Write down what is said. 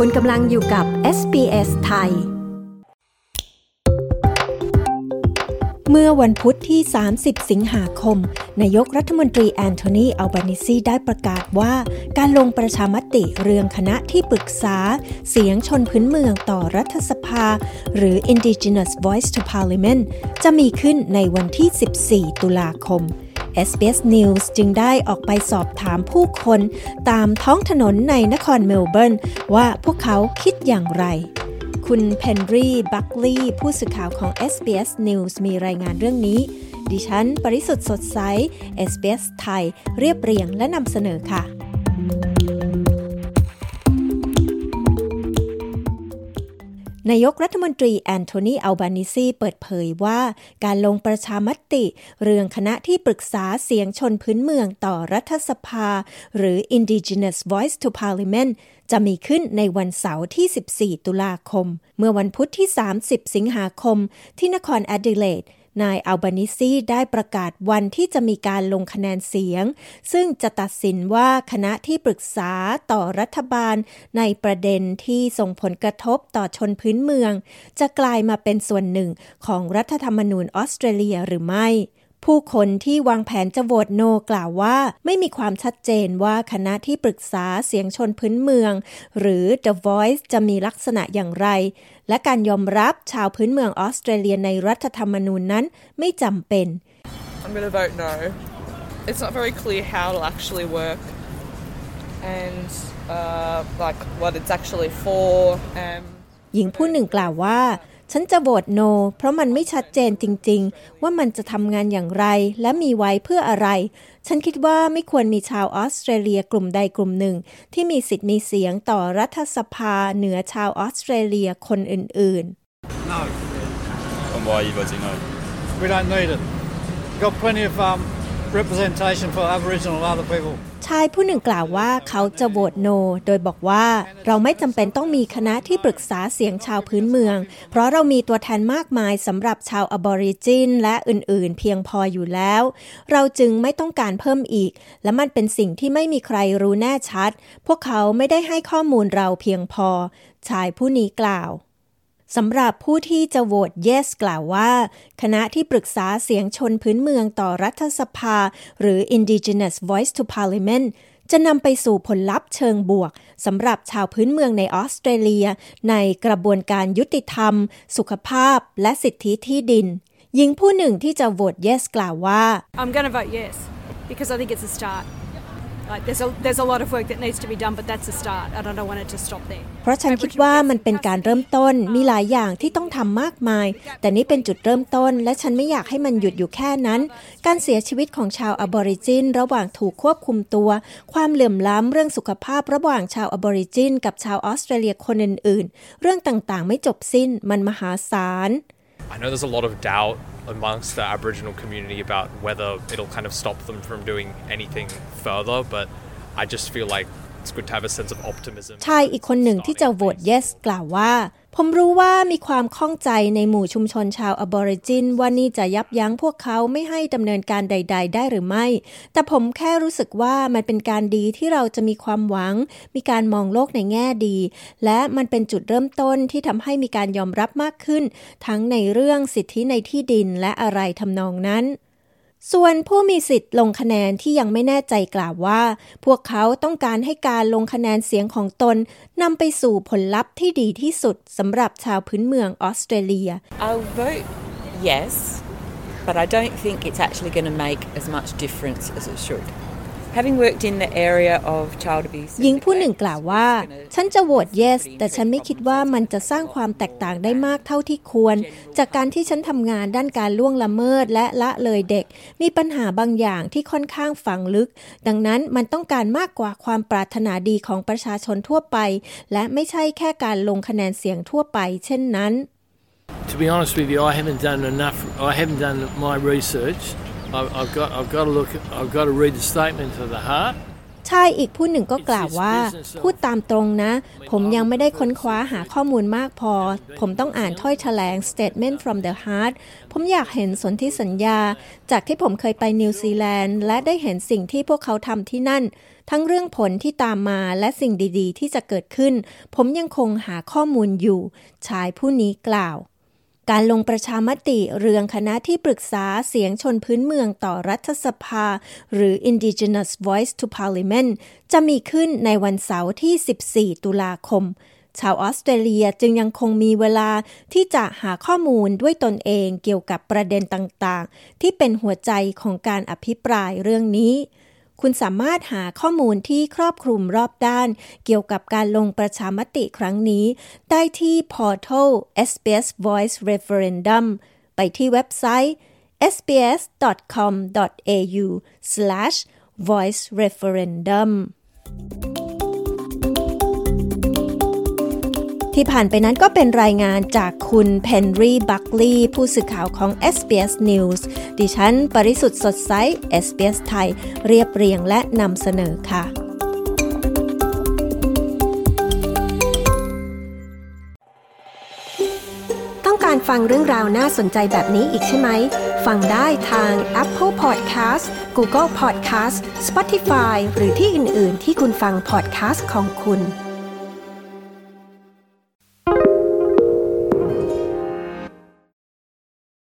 คุณกำลังอยู่กับ SBS ไทย เมื่อวันพุธที่ 30 สิงหาคม นายกรัฐมนตรีแอนโทนี อัลบานิซี ได้ประกาศว่าการลงประชามติเรื่องคณะที่ปรึกษา เสียงชนพื้นเมืองต่อรัฐสภา หรือ Indigenous Voice to Parliament จะมีขึ้นในวันที่ 14 ตุลาคม SBS News จึงได้ออกไปสอบถามผู้คนตามท้องถนนในนครเมลเบิร์นว่าพวกเขาคิดอย่างไร คุณเพนรีบัคลีย์ผู้สื่อข่าวของ SBS News มีรายงานเรื่องนี้ ดิฉัน ปริสุทธ์สดใส SBS ไทย เรียบเรียงและนำเสนอค่ะ นายกรัฐมนตรีแอนโทนีอัลบานิซีเปิดเผยว่า การลงประชามติ เรื่องคณะที่ปรึกษาเสียงชนพื้นเมืองต่อรัฐสภา หรือ Indigenous Voice to Parliament จะมีขึ้นในวันเสาร์ที่ 14 ตุลาคม เมื่อวันพุธที่ 30 สิงหาคม ที่นครแอดิเลด นายอัลบานิซีได้ประกาศวันที่จะมีการลงคะแนนเสียง ซึ่งจะตัดสินว่าคณะที่ปรึกษาต่อรัฐบาล ในประเด็นที่ส่งผลกระทบต่อชนพื้นเมือง จะกลายมาเป็นส่วนหนึ่งของรัฐธรรมนูญออสเตรเลียหรือไม่ ผู้คนที่วางแผนจะโหวตโนกล่าวว่าไม่มีความชัดเจนว่าคณะที่ปรึกษาเสียงชนพื้นเมือง หรือ The Voice จะมีลักษณะอย่างไร และการยอมรับชาวพื้นเมืองออสเตรเลียในรัฐธรรมนูญนั้นไม่จำเป็น I'm going to vote no. It's not very clear how it'll actually work and uh, like what it's actually for. Um, หญิงผู้หนึ่งกล่าวว่า ฉันจะโหวตโน เพราะมันไม่ชัดเจนจริง ๆ ว่ามันจะทำงานอย่างไรและมีไว้เพื่ออะไร ฉันคิดว่าไม่ควรมีชาวออสเตรเลียกลุ่มใดกลุ่มหนึ่ง ที่มีสิทธิ์มีเสียงต่อรัฐสภาเหนือชาวออสเตรเลียคนอื่นๆ No. And why are you voting no? We don't need it. We've got plenty of um, representation for Aboriginal and other people. ชายผู้หนึ่งกล่าวว่าเขาจะโหวตโน โดยบอกว่าเราไม่จำเป็นต้องมีคณะที่ปรึกษาเสียงชาวพื้นเมือง เพราะเรามีตัวแทนมากมายสำหรับชาวอบอริจินและอื่นๆ เพียงพออยู่แล้ว เราจึงไม่ต้องการเพิ่มอีก และมันเป็นสิ่งที่ไม่มีใครรู้แน่ชัด พวกเขาไม่ได้ให้ข้อมูลเราเพียงพอ ชายผู้นี้กล่าว สำหรับผู้ที่จะโหวต yes กล่าวว่า คณะที่ปรึกษาเสียงชนพื้นเมืองต่อรัฐสภา หรือ Indigenous Voice to Parliament จะนำไปสู่ผลลัพธ์เชิงบวกสำหรับชาวพื้นเมืองในออสเตรเลีย ในกระบวนการยุติธรรม สุขภาพ และสิทธิที่ดิน หญิงผู้หนึ่งที่จะโหวต yes กล่าวว่า I'm going to vote yes because I think it's a start Like there's a there's a lot of work that needs to be done but that's a start and I don't want it to stop there เพราะฉันคิดว่ามันเป็นการเริ่มต้น มีหลายอย่างที่ต้องทำมากมาย แต่นี่เป็นจุดเริ่มต้น และฉันไม่อยากให้มันหยุดอยู่แค่นั้น การเสียชีวิตของชาวอบอริจิน ระหว่างถูกควบคุมตัว ความเหลื่อมล้ำเรื่องสุขภาพระหว่างชาวอบอริจิน กับชาวออสเตรเลียคนอื่นๆ เรื่องต่างๆ ไม่จบสิ้น มันมหาศาล I know there's a lot of doubt amongst the Aboriginal community about whether it'll kind of stop them from doing anything further, but I just feel like it's good to have a sense of optimism. ชายอีกคนหนึ่งที่จะโหวต yes กล่าวว่า ผมรู้ว่ามีความข้องใจในหมู่ชุมชนชาวอบอริจินว่านี่จะยับยั้งพวกเขาไม่ให้ดำเนินการใด ๆ ได้หรือไม่ แต่ผมแค่รู้สึกว่ามันเป็นการดีที่เราจะมีความหวัง มีการมองโลกในแง่ดี และมันเป็นจุดเริ่มต้นที่ทำให้มีการยอมรับมากขึ้น ทั้งในเรื่องสิทธิในที่ดินและอะไรทำนองนั้น ส่วนผู้มีสิทธิ์ลงคะแนนที่ยังไม่แน่ใจกล่าวว่า พวกเขาต้องการให้การลงคะแนนเสียงของตนนำไปสู่ผลลัพธ์ที่ดีที่สุดสำหรับชาวพื้นเมืองออสเตรเลีย I'll vote yes but I don't think it's actually going to make as much difference as it should Having worked in the area of child abuse หญิงผู้หนึ่งกล่าวว่า ฉันจะโหวต yes แต่ฉันไม่คิดว่ามันจะสร้างความแตกต่างได้มากเท่าที่ควร จากการที่ฉันทำงานด้านการล่วงละเมิดและละเลยเด็ก มีปัญหาบางอย่างที่ค่อนข้างฝังลึก ดังนั้นมันต้องการมากกว่าความปรารถนาดีของประชาชนทั่วไป และไม่ใช่แค่การลงคะแนนเสียงทั่วไป เช่นนั้น To be honest with you, I haven't done enough. I haven't done my research. I've got, I've got to look. I've got to read the statement to the heart. ชายอีกผู้หนึ่งก็กล่าวว่า พูดตามตรงนะ ผมยังไม่ได้ค้นคว้าหาข้อมูลมากพอ ผมต้องอ่านถ้อยแถลง Statement from the Heart ผมอยากเห็นสนธิสัญญา จากที่ผมเคยไปนิวซีแลนด์ และได้เห็นสิ่งที่พวกเขาทำที่นั่น ทั้งเรื่องผลที่ตามมาและสิ่งดีๆ ที่จะเกิดขึ้น ผมยังคงหาข้อมูลอยู่ ชายผู้นี้กล่าว การลงประชามติเรื่องคณะที่ปรึกษาเสียงชนพื้นเมืองต่อรัฐสภา หรือ Indigenous Voice to Parliament จะมีขึ้นในวันเสาร์ที่ 14 ตุลาคม ชาวออสเตรเลียจึงยังคงมีเวลาที่จะหาข้อมูลด้วยตนเองเกี่ยวกับประเด็นต่างๆ ที่เป็นหัวใจของการอภิปรายเรื่องนี้ คุณสามารถหาข้อมูลที่ครอบคลุมรอบด้าน เกี่ยวกับการลงประชามติครั้งนี้ ได้ที่ portal SBS Voice Referendum ไปที่เว็บไซต์ sbs.com.au/voicereferendum ที่ผ่านไปนั้นก็เป็นรายงานจากคุณเพนรีบัคลีย์ผู้สื่อข่าวของ SBS News ดิฉัน ปริสุทธ์สดใส SBS ไทย เรียบเรียงและนำเสนอค่ะ ต้องการฟังเรื่องราวน่าสนใจแบบนี้อีกใช่ไหม ฟังได้ทาง Apple Podcast Google Podcast Spotify หรือที่อื่น ๆ ที่คุณฟัง podcast ของคุณ